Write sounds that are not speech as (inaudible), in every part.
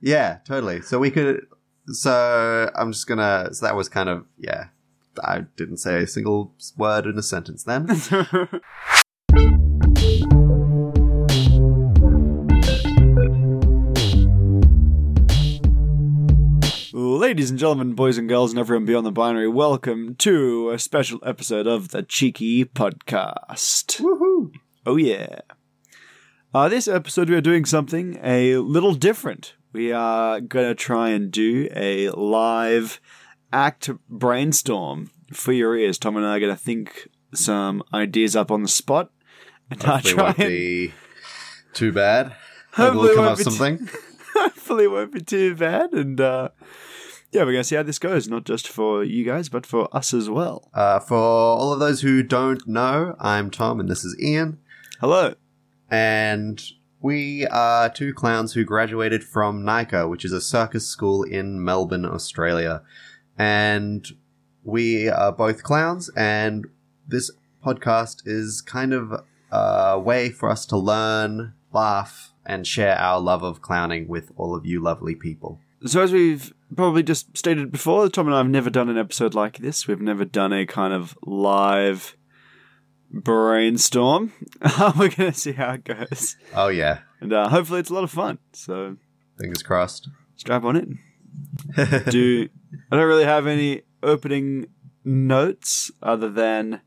Yeah, totally. So we could. So I'm just gonna. So that was kind of yeah. I didn't say a single word in a sentence then. (laughs) Ladies and gentlemen, boys and girls, and everyone beyond the binary, welcome to a special episode of the Cheeky Podcast. Woohoo! Oh, yeah. Uh, this episode, we are doing something a little different. We are going to try and do a live act brainstorm for your ears. Tom and I are going to think some ideas up on the spot. And Hopefully, it try won't and be too bad. Hopefully we'll it come won't up be with too- something. (laughs) hopefully it won't be too bad. And uh, yeah, we're going to see how this goes, not just for you guys, but for us as well. Uh, for all of those who don't know, I'm Tom and this is Ian. Hello. And we are two clowns who graduated from NICA, which is a circus school in Melbourne, Australia. And we are both clowns, and this podcast is kind of a way for us to learn, laugh, and share our love of clowning with all of you lovely people. So, as we've probably just stated before, Tom and I have never done an episode like this. We've never done a kind of live brainstorm. (laughs) We're going to see how it goes. Oh, yeah. And uh, hopefully, it's a lot of fun. So, Fingers crossed. strap on it. (laughs) Do I don't really have any opening notes other than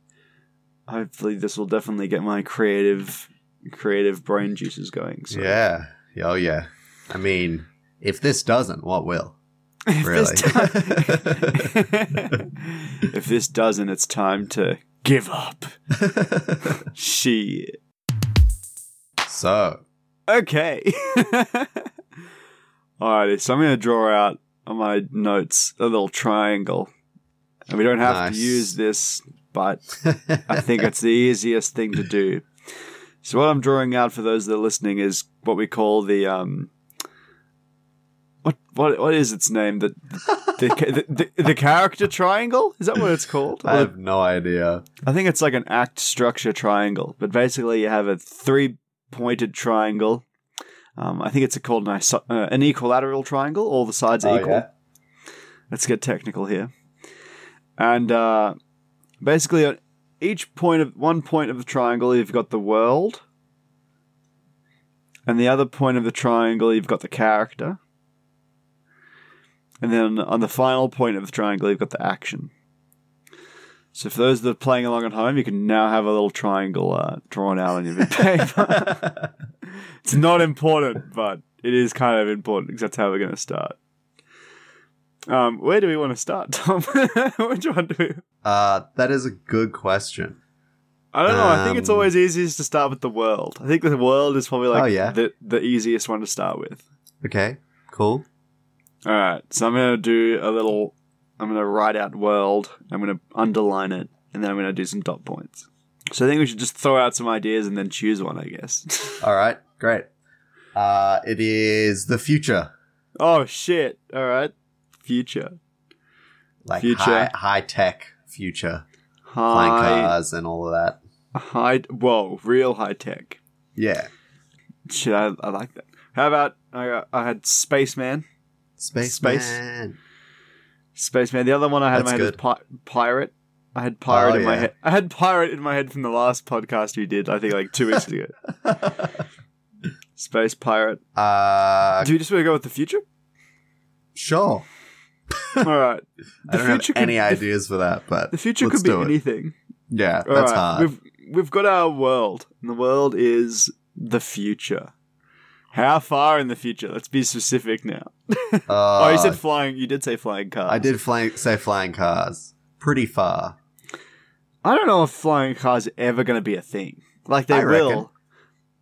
hopefully this will definitely get my creative creative brain juices going. So yeah. Oh, yeah. I mean, if this doesn't, what will? (laughs) If Really? this time- if this doesn't, it's time to give up. (laughs) Shit. so, Okay. (laughs) Alrighty, so I'm going to draw out on my notes a little triangle. And we don't have Nice. to use this, but I think it's (laughs) the easiest thing to do. So what I'm drawing out for those that are listening is what we call the um what what what is its name? The the, the, the, the character triangle? Is that what it's called? I have no idea. I think it's like an act structure triangle, but basically you have a three pointed triangle. Um, I think it's called an, iso- uh, an equilateral triangle. All the sides are Oh, equal. yeah? Let's get technical here. And uh, basically, at each point of one point of the triangle, you've got the world, and the other point of the triangle, you've got the character, and then on the final point of the triangle, you've got the action. So, for those that are playing along at home, you can now have a little triangle uh, drawn out on your bit (laughs) paper. (laughs) it's not important, but it is kind of important because that's how we're going to start. Um, where do we want to start, Tom? (laughs) Which one do we? Uh, that is a good question. I don't know. I think it's Um, always easiest to start with the world. I think the world is probably like Oh, yeah? the the easiest one to start with. Okay, cool. All right, so I'm gonna do a little. I'm gonna write out world. I'm gonna underline it, and then I'm gonna do some dot points. So I think we should just throw out some ideas and then choose one. I guess. (laughs) All right, great. Uh, it is the future, oh shit! All right, future, like Future. high, high tech future, flying cars and all of that. high. Whoa, real high tech. Yeah, Shit, I, I like that. How about I, I had spaceman. Space, Man. Space. man. Spaceman. The other one I had That's in my head good. was pi- pirate. I had pirate Oh, in my yeah. head. I had pirate in my head from the last podcast you did. I think like two weeks ago. (laughs) Space pirate. uh, Do you just want to go with the future? sure. All right. (laughs) I don't have future any could- ideas for that, but The future could be it. anything. Yeah, All that's right, hard. We've we've got our world, and the world is the future. How far in the future? Let's be specific now. (laughs) oh, you Uh, said flying. You did say flying cars. I did flying, say flying cars. Pretty far. I don't know if flying cars are ever going to be a thing. Like they I reckon. will.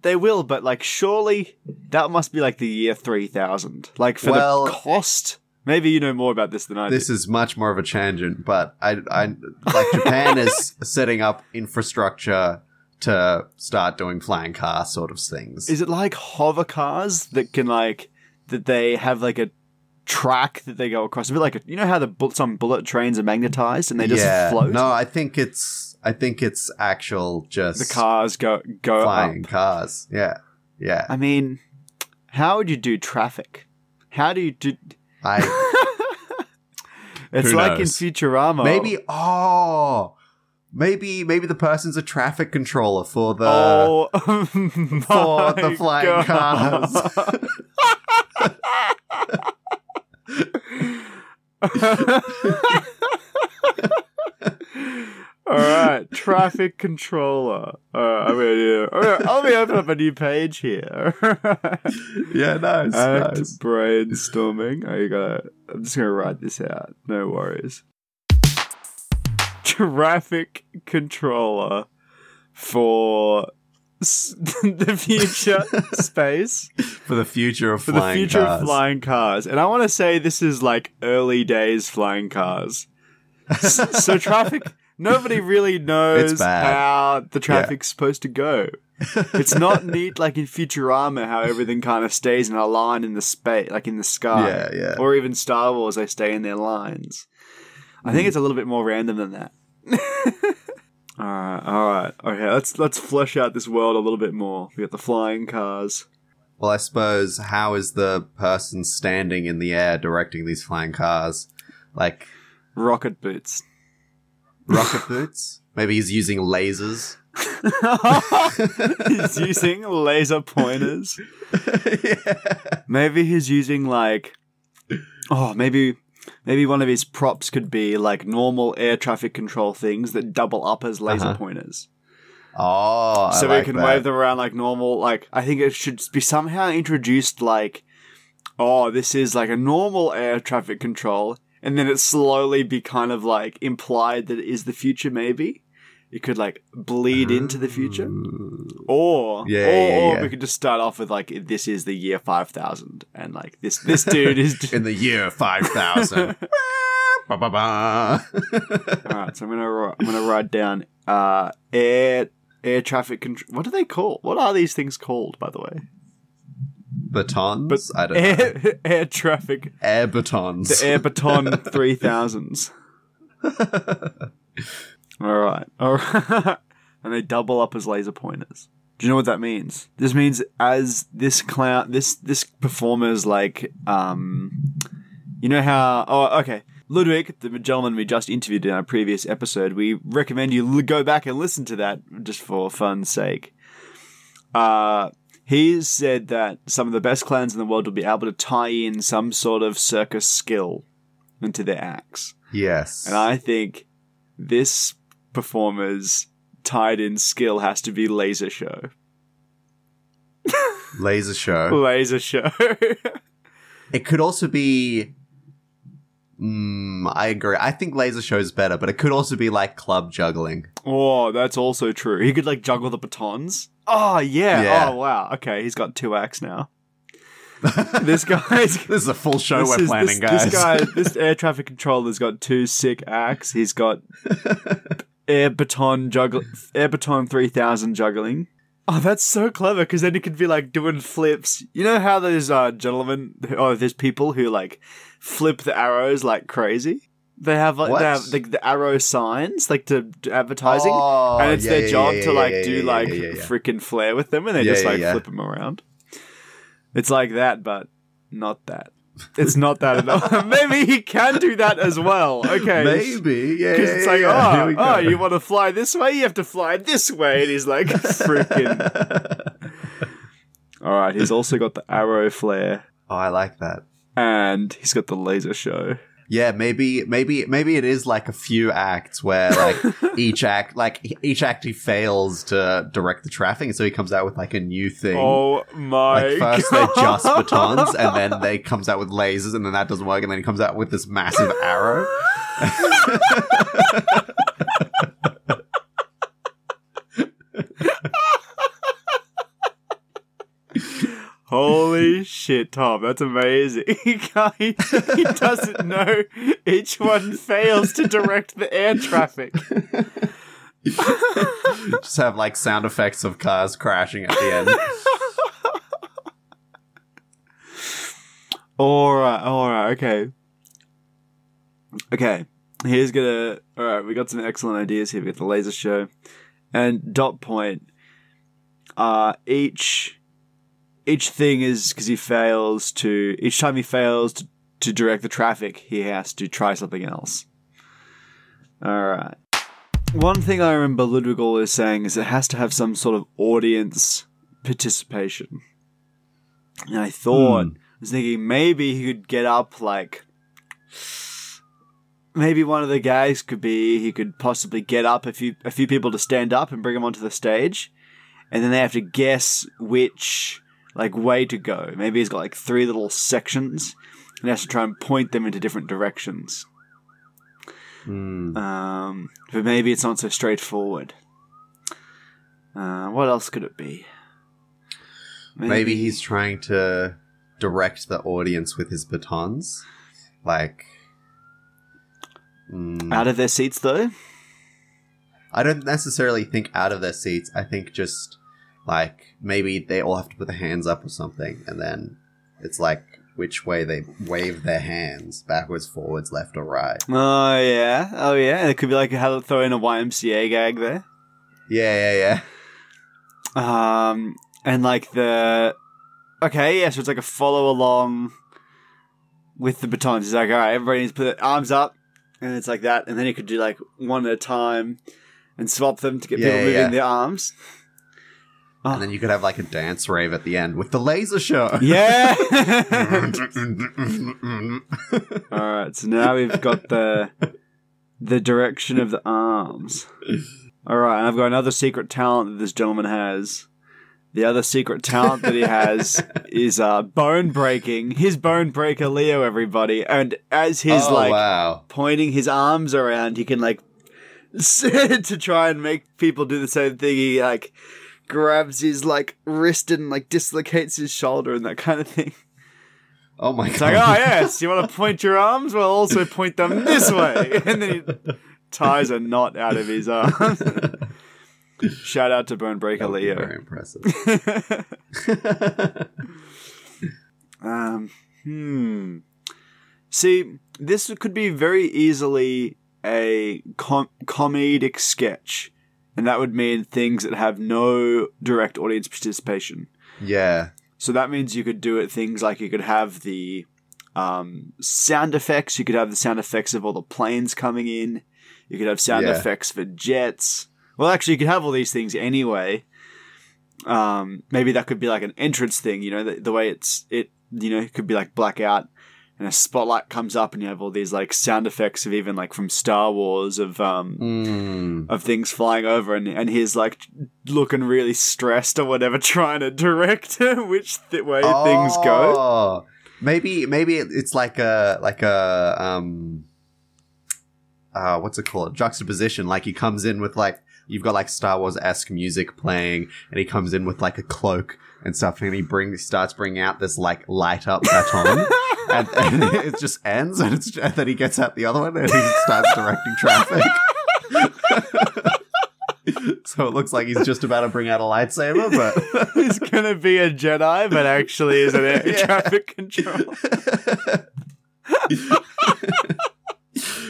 They will, but like surely that must be like the year 3000. Like for Well- the cost. Maybe you know more about this than I This do. is much more of a tangent, but I, I like Japan is (laughs) setting up infrastructure to start doing flying car sort of things. Is it like hover cars that can like that they have like a track that they go across? A bit like a, you know how the bu- some bullet trains are magnetized and they just yeah, float. no, I think it's I think it's actual just the cars go go flying up. cars. Yeah, yeah. I mean, how would you do traffic? How do you do? I (laughs) It's Who like in knows? Futurama. maybe oh maybe maybe the person's a traffic controller for the oh, (laughs) for the my flying God. cars. (laughs) All right, traffic controller. All right, I'm gonna do. All right, I'll be open up a new page here. (laughs) yeah, nice, Act nice. brainstorming. Oh, you gonna? I'm just gonna write this out. No worries. Traffic controller for (laughs) the future (laughs) space For the future of for flying the future cars. of flying cars. And I want to say this is like early days flying cars. S- (laughs) so traffic, nobody really knows how the traffic's supposed to go. It's not neat like in Futurama how everything kind of stays in a line in the space, like in the sky. Yeah, yeah. Or even Star Wars, they stay in their lines. I think hmm. it's a little bit more random than that. All right, all right, okay. Let's let's flesh out this world a little bit more. We got the flying cars. Well, I suppose how is the person standing in the air directing these flying cars? Like Rocket boots. rocket (laughs) boots? Maybe he's using lasers. (laughs) he's using laser pointers. (laughs) yeah. Maybe he's using like oh, maybe maybe one of his props could be like normal air traffic control things that double up as laser Uh-huh. pointers. Oh, I so like we can that. wave them around like normal like I think it should be somehow introduced like oh, this is like a normal air traffic control and then it slowly be kind of like implied that it is the future maybe. It could like bleed into the future. Or, Yeah, or, yeah, or we could just start off with like this is the year five thousand, and like this this dude (laughs) is. in the year five thousand. (laughs) (laughs) All right, so I'm gonna I'm gonna write down uh air air traffic control. What are they called? What are these things called, by the way? Batons? I don't know. Air, air traffic, Air batons. the air baton three thousands. (laughs) All right, all right, (laughs) and they double up as laser pointers. Do you know what that means? This means as this clown, this this performer's like, um, you know how? Oh, okay. Ludwig, the gentleman we just interviewed in our previous episode, we recommend you l- go back and listen to that just for fun's sake. Uh, he said that some of the best clowns in the world will be able to tie in some sort of circus skill into their acts. yes. And I think this performer's tied in skill has to be laser show. Laser show. (laughs) Laser show. (laughs) It could also be. Mm, I agree. I think laser show is better, but it could also be like club juggling. oh, that's also true. He could like juggle the batons. Oh yeah. Yeah. Oh wow. Okay, he's got two acts now. (laughs) This guy's This is a full show we're is- planning, this, guys. This guy, this air traffic controller's got two sick acts. He's got air baton juggle, air baton three thousand juggling. Oh, that's so clever because then he could be like doing flips. You know how those uh, gentlemen, or there's people who like flip the arrows like crazy. They have like What? they have like the arrow signs like to, to advertising, Oh, and it's yeah, their yeah, job yeah, to yeah, like yeah, do yeah, like yeah, yeah, yeah. freaking flair with them, and they Yeah, just yeah, like yeah. flip them around. It's like that, but not that. It's not that at all. (laughs) Maybe he can do that as well. Okay. Maybe, yeah. Because yeah, it's like, yeah. Ah, Here oh, oh, you want to fly this way? You have to fly this way. And he's like, (laughs) freaking. All right. He's also got the arrow flare oh, I like that. and he's got the laser show. Yeah, maybe, maybe, maybe it is like a few acts where like (laughs) each act, like each act he fails to direct the traffic, and so he comes out with like a new thing. Oh my like first God. they're just batons, and then they comes out with lasers, and then that doesn't work, and then he comes out with this massive arrow. (laughs) shit, Tom, that's amazing. (laughs) he, he doesn't know each one fails to direct the air traffic. (laughs) Just have like sound effects of cars crashing at the end. (laughs) Alright, alright, okay. Okay, here's gonna. Alright, we got some excellent ideas here. We got the laser show. And dot point. Uh, each. Each thing is because he fails to each time he fails to, to direct the traffic, he has to try something else. All right. One thing I remember Ludwig is saying is it has to have some sort of audience participation. And I thought, Hmm. I was thinking maybe he could get up like. Maybe one of the guys could be he could possibly get up a few a few people to stand up and bring them onto the stage, and then they have to guess which like way to go. Maybe he's got like three little sections, and has to try and point them into different directions. Hmm. Um, but maybe it's not so straightforward. Uh, what else could it be? Maybe he's trying to direct the audience with his batons. Like. Mm, out of their seats though. I don't necessarily think out of their seats. I think just like maybe they all have to put their hands up or something, and then it's like which way they wave their hands backwards, forwards, left, or right. Oh yeah, oh yeah. It could be like how throw in a YMCA gag there. Yeah, yeah, yeah. Um, and like the okay, yeah. So it's like a follow along with the batons. It's like all right, everybody needs to put their arms up, and it's like that. And then you could do like one at a time and swap them to get Yeah, people moving yeah. their arms. Oh. And then you could have like a dance rave at the end with the laser show. (laughs) Yeah. (laughs) All right, so now we've got the the direction of the arms. All right, and I've got another secret talent that this gentleman has. The other secret talent that he has (laughs) is uh, bone breaking. His bone breaker, Leo, everybody, and as he's oh, like wow. pointing his arms around, he can like to try and make people do the same thing. He like grabs his like wrist and like dislocates his shoulder and that kind of thing. Oh my It's god. like, oh (laughs) yes, you want to point your arms? Well, also point them this way, (laughs) and then he ties a knot out of his arms. (laughs) Shout out to Bone Breaker That would be Leo. Very impressive. um, hmm. See, this could be very easily a com- comedic sketch, and that would mean things that have no direct audience participation. yeah. So that means you could do it things like you could have the um, sound effects. You could have the sound effects of all the planes coming in. You could have sound Yeah. effects for jets. Well, actually, you could have all these things anyway. Um, maybe that could be like an entrance thing. You know, the, the way it's it. You know, it could be like blackout, and a spotlight comes up, and you have all these like sound effects of even like from Star Wars of um, Mm. of things flying over and, and he's like looking really stressed or whatever (laughs) trying to direct which th- way things go Oh. Maybe maybe it's like a like a um uh what's it called? Juxtaposition. Like he comes in with like you've got like Star Wars esque music playing, and he comes in with like a cloak and stuff, and he brings starts bringing out this like light up baton, (laughs) and, (laughs) and it just ends, and it's and then he gets out the other one, and he starts directing traffic. (laughs) so it looks like he's just about to bring out a lightsaber, but (laughs) he's gonna be a jedi but actually is an air Yeah. traffic control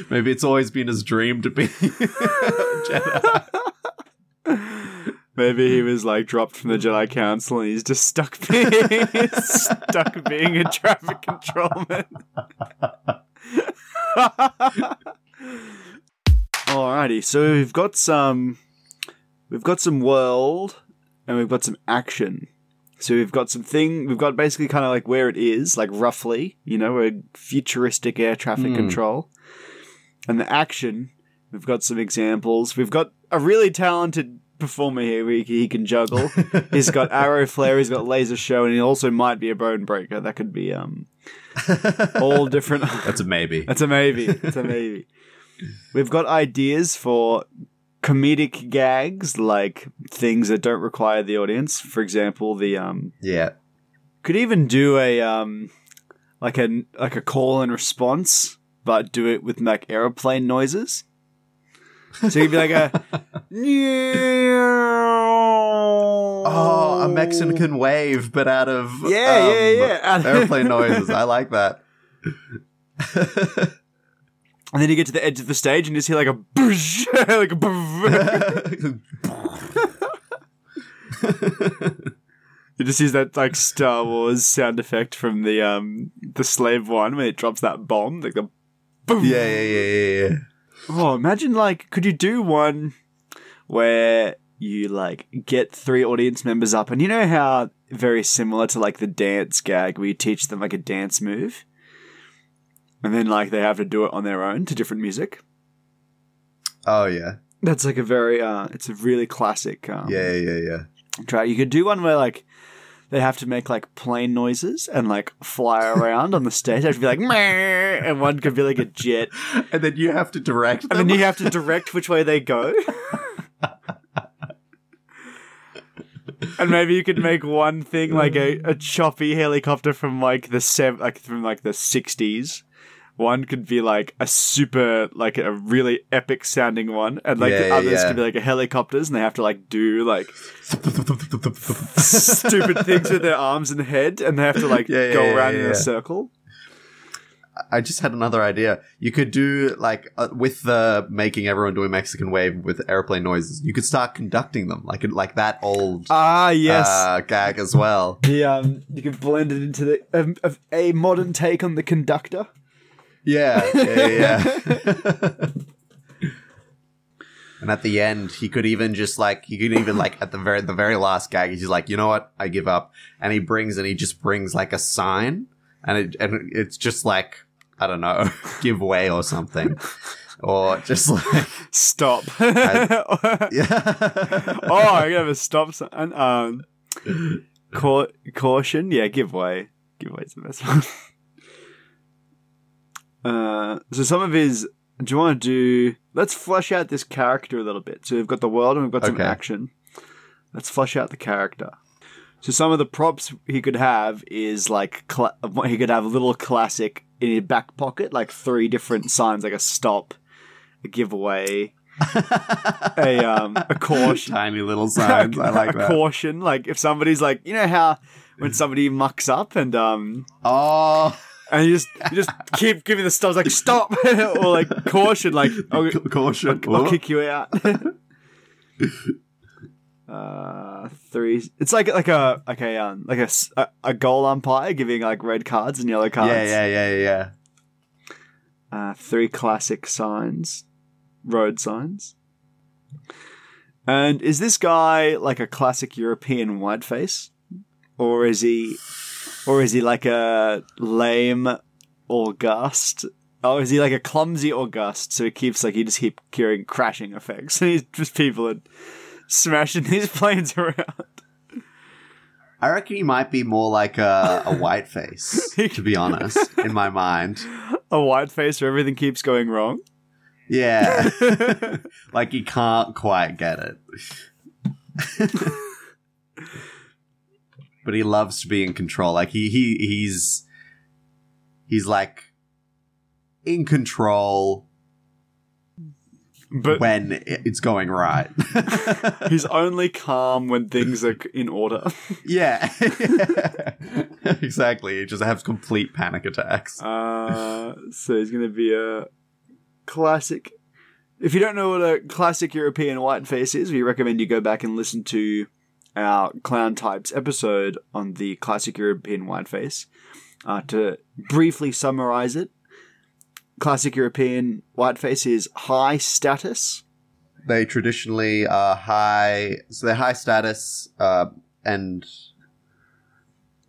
Maybe it's always been his dream to be a Jedi. Maybe he was like dropped from the jedi council and he's just stuck (laughs) being stuck being a traffic controlman (laughs) alrighty so we've got some we've got some world and we've got some action. So we've got some thing. We've got basically kind of like where it is, like roughly, you know, a futuristic air traffic Hmm. control, and the action. We've got some examples. We've got a really talented performer here. He, he can juggle. (laughs) he's got arrow flare. He's got laser show, and he also might be a bone breaker. That could be um (laughs) all different. That's a maybe. (laughs) That's a maybe. It's a maybe. We've got ideas for comedic gags, like things that don't require the audience. For example, the um Yeah. could even do a um like a like a call and response, but do it with like aeroplane noises. So you'd be like a (laughs) Oh, a Mexican wave, but out of Yeah, um, yeah, yeah. (laughs) Airplane noises. I like that. (laughs) and then you get to the edge of the stage and you just hear like a boosh, like a. You just use that like Star Wars sound effect from the um the slave one when it drops that bomb, like the boom. Yeah, yeah, yeah, yeah, yeah. Oh, imagine like, could you do one where you like get three audience members up, and you know how very similar to like the dance gag where you teach them like a dance move, and then like they have to do it on their own to different music. Oh yeah, That's like a very, uh, it's a really classic. Um, yeah, yeah, yeah. try. You could do one where like they have to make like plane noises and like fly around on the stage. They have to be like, "Meh," and one could be like a jet, (laughs) And then you have to direct and them. then you have to (laughs) direct which way they go. and maybe you could make one thing like a, a choppy helicopter from like the sev- like from like the sixties. One could be like a super, like a really epic sounding one, and like the others yeah. could be like a helicopters, and they have to like do like (laughs) stupid things with their arms and head, and they have to like Yeah, (laughs) yeah, go yeah, around yeah, in yeah. a circle. I just had another idea. You could do like uh, with the making everyone do a Mexican wave with airplane noises. You could start conducting them like like that old Ah, yes. uh, gag as well. the um, you can blend it into the um, a modern take on the conductor. Yeah, yeah, yeah. (laughs) and at the end, he could even just like he could even like at the very the very last gag, he's like, you know what, I give up, and he brings and he just brings like a sign, and it and it's just like I don't know, (laughs) give way or something, or just like Stop. (laughs) yeah. oh, I have a stop sign. Um, cau- caution. Yeah, give way. Give way's the best one. Uh, so some of his. Do you want to do? Let's flesh out this character a little bit. So we've got the world and we've got some action. Let's flesh out the character. So some of the props he could have is like cla- he could have a little classic in his back pocket, like three different signs, like a stop, a giveaway, (laughs) a um a caution. Tiny little (laughs) signs. I like a that. caution. Like if somebody's like, you know how when somebody mucks up and um Oh, and you just you just (laughs) keep giving the stops like stop (laughs) or like caution like (laughs) I'll, caution. I'll Oh. kick you out. uh, three. It's like like a like a um like a, s- a- goal umpire giving like red cards and yellow cards. Yeah, yeah, yeah, yeah, yeah. uh, three classic signs, road signs. And is this guy like a classic European whiteface, or is he, or is he like a lame August? Oh, is he like a clumsy August? So he keeps like he just keep hearing crashing effects, (laughs) and he's just people are smashing these planes (laughs) around. I reckon he might be more like a, a white face, (laughs) to be honest, in my mind. A whiteface where everything keeps going wrong. Yeah. like he can't quite get it. But he loves to be in control. Like he, he he's he's like in control But when it's going right. (laughs) he's only calm when things are in order. (laughs) yeah. (laughs) exactly. He just has complete panic attacks. Uh, so he's going to be a classic. If you don't know what a classic European whiteface is, we recommend you go back and listen to our clown types episode on the classic European whiteface. Uh, to briefly summarize it, classic European whiteface is high status. They traditionally are high, so they're high status, uh, and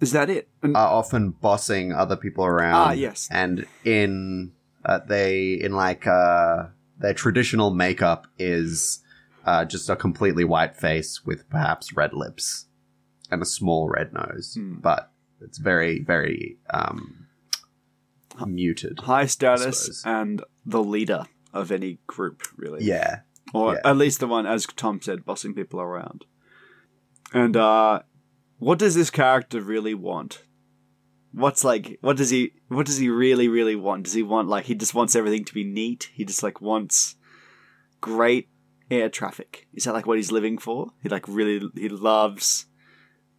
Is that it? And- are often bossing other people around. Ah, yes. And in uh, they in like uh, their traditional makeup is uh, just a completely white face with perhaps red lips and a small red nose, Hmm. but it's very very um, muted. high status and the leader of any group, really. Yeah, or Yeah. at least the one, as Tom said, bossing people around. And uh, what does this character really want? What's like? What does he? What does he really, really want? Does he want like he just wants everything to be neat? He just like wants great air traffic. Is that like what he's living for? He like really he loves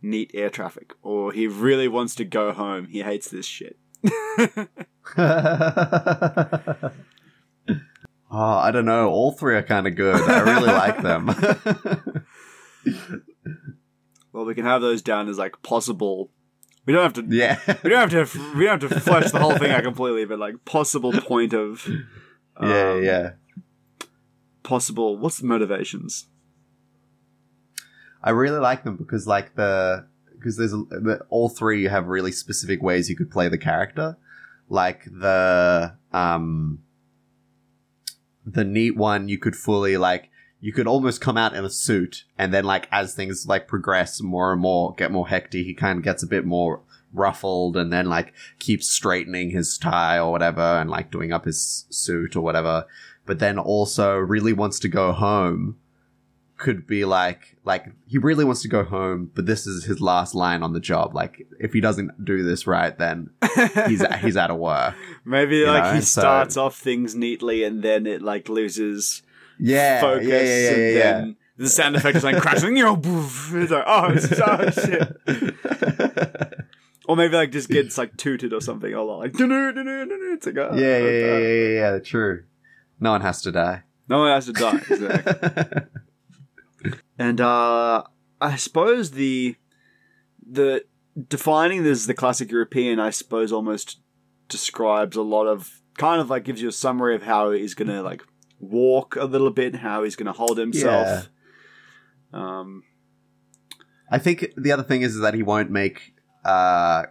neat air traffic, or he really wants to go home. He hates this shit. (laughs) oh, I don't know. All three are kind of good. I really like them. (laughs) Well, we can have those down as like possible. We don't have to. Yeah. We don't have to. We don't have to flesh the whole thing out completely, but like possible point of. (laughs) yeah, um, yeah. Possible. What's the motivations? I really like them because like the because there's a, the, all three You have really specific ways you could play the character. Like the um the neat one you could fully like you could almost come out in a suit and then like as things like progress more and more get more hectic he kind of gets a bit more ruffled and then like keeps straightening his tie or whatever and like doing up his suit or whatever but then also really wants to go home could be like like he really wants to go home but this is his last line on the job like if he doesn't do this right then (laughs) he's he's out of work Maybe You like know, he so- starts off things neatly and then it like loses yeah focus yeah yeah yeah, and yeah, then the sound effect is like crashing. You know. It's like oh, it's, oh (laughs) shit. Or maybe like just gets like tooted or something a lot. Like it's like oh, yeah, yeah, yeah, yeah, yeah, yeah, true. No one has to die. No one has to die. (laughs) Exactly. and uh I suppose the the defining this as the classic European, I suppose, almost describes a lot of kind of like gives you a summary of how he's gonna like walk a little bit, how he's gonna hold himself. Um I think the other thing is that he won't make uh,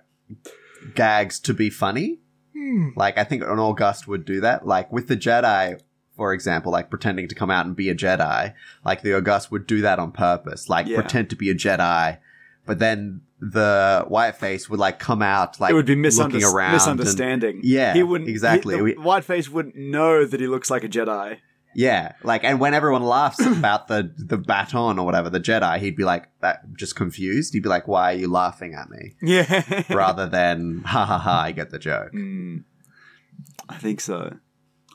gags to be funny. Hmm. Like I think an August would do that. Like with the Jedi, for example, like pretending to come out and be a Jedi. Like the August would do that on purpose. Like Yeah. pretend to be a Jedi, but then the white face would like come out like it would be looking misunder- around. and- misunderstanding. Yeah, he wouldn't exactly. He, the whiteface wouldn't know that he looks like a Jedi. Yeah, like, and when everyone laughs (coughs) about the the baton or whatever, the Jedi, he'd be like, that just confused. He'd be like, "Why are you laughing at me?" Yeah, (laughs) Rather than, "Ha ha ha, I get the joke." Mm, I think so.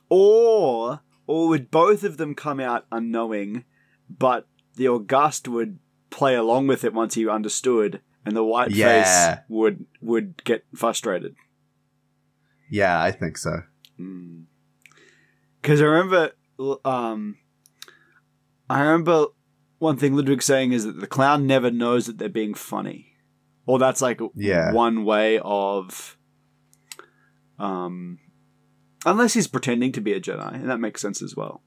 Or or would both of them come out unknowing, but the August would play along with it once he understood, and the white Yeah. face would would get frustrated. Yeah, I think so. Because I remember, um, I remember one thing Ludwig saying is that the clown never knows that they're being funny, or that's like Yeah. one way of, um, unless he's pretending to be a Jedi, and that makes sense as well.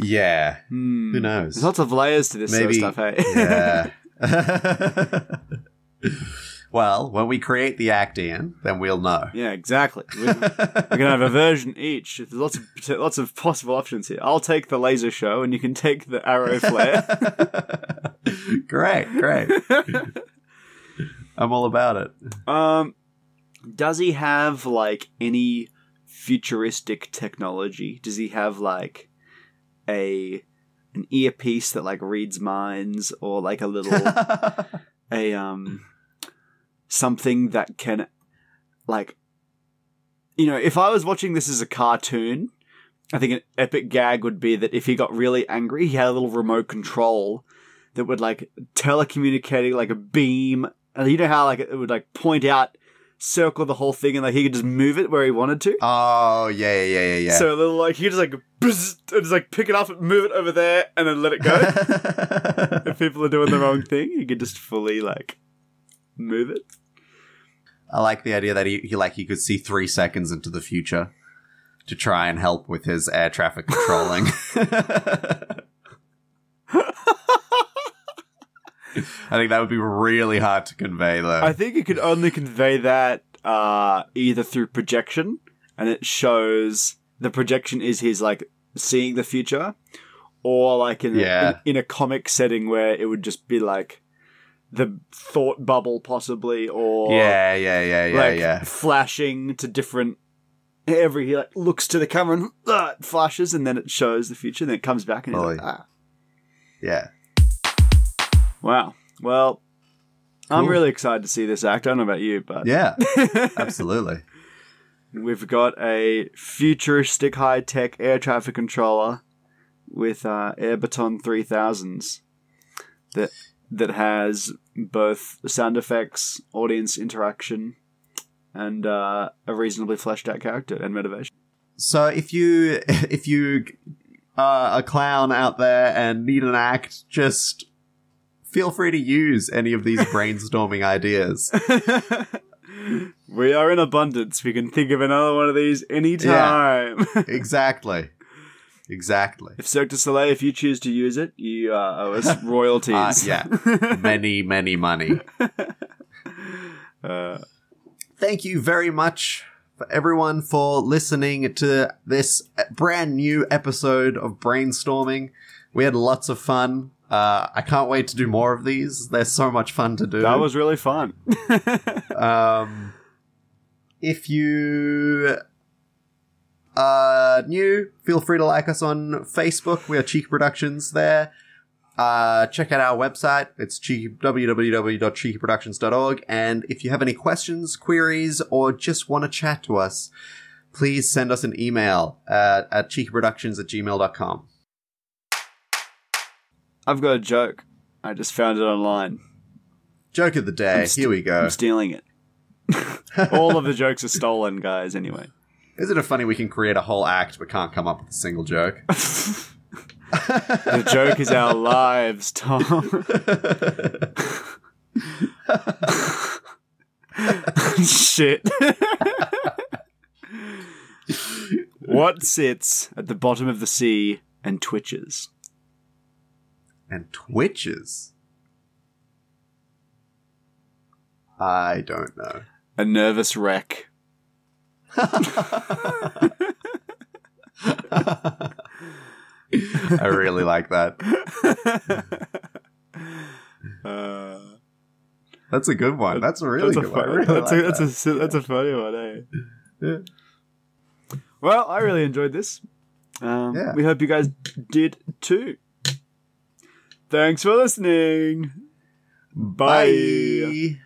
Yeah, Hmm. who knows? There's lots of layers to this Maybe. sort of stuff, hey? yeah. (laughs) (laughs) well, when we create the act, Ian, then we'll know. yeah, exactly. We're, we're gonna have a version each. There's lots of lots of possible options here. I'll take the laser show, and you can take the arrow flare. (laughs) great, great. (laughs) I'm all about it. Um, does he have like any futuristic technology? Does he have like a an earpiece that like reads minds, or like a little (laughs) a um something that can like you know if I was watching this as a cartoon. I think an epic gag would be that if he got really angry, he had a little remote control that would like telecommunicating like a beam. And you know how like it would like point out, circle the whole thing, and like he could just move it where he wanted to. oh, yeah, yeah, yeah, yeah. So a little like he just like bzz, and just like pick it up and move it over there, and then let it go. (laughs) if people are doing the wrong thing, he could just fully like move it. I like the idea that he, he like he could see three seconds into the future to try and help with his air traffic controlling. (laughs) I think that would be really hard to convey, though. I think it could only convey that uh, either through projection, and it shows the projection is his like seeing the future, or like in, Yeah. in, in a comic setting where it would just be like the thought bubble, possibly, or yeah, yeah, yeah, yeah, like yeah. flashing to different. Every he like looks to the camera and uh, flashes, and then it shows the future. Then it comes back and he's like, ah, Yeah. wow. Well, I'm really excited to see this act. I don't know about you, but Yeah, (laughs) absolutely. We've got a futuristic high tech air traffic controller with uh, Airbaton 3000s that that has both sound effects, audience interaction, and uh, a reasonably fleshed out character and motivation. So if you (laughs) if you are a clown out there and need an act, just feel free to use any of these (laughs) brainstorming ideas. (laughs) we are in abundance. We can think of another one of these anytime. exactly. Exactly. if Cirque du Soleil, if you choose to use it, you uh, owe us (laughs) royalties. Uh, yeah. (laughs) many, many money. (laughs) Uh, Thank you very much for everyone for listening to this brand new episode of Brainstorming. We had lots of fun. Uh, I can't wait to do more of these. They're so much fun to do. that was really fun. Um, if you are new, feel free to like us on Facebook. We are Cheeky Productions there. Uh, check out our website. It's cheeky, www.cheekyproductions.org. And if you have any questions, queries, or just want to chat to us, please send us an email at, at cheekyproductions at gmail.com. I've got a joke. I just found it online. Joke of the day. St- Here we go. I'm stealing it. (laughs) All of the jokes are stolen, guys. Anyway, Isn't it funny we can create a whole act but can't come up with a single joke? (laughs) (laughs) the joke is our lives, Tom. (laughs) Shit. what sits at the bottom of the sea and twitches? and twitches. I don't know. A nervous wreck. I really like that. Uh, That's a good one. That's a really that's a good one. Really that's, like a, that's, that. a, that's a funny one, eh? Yeah. Well, I really enjoyed this. Um, Yeah. We hope you guys did too. Thanks for listening. Bye. Bye.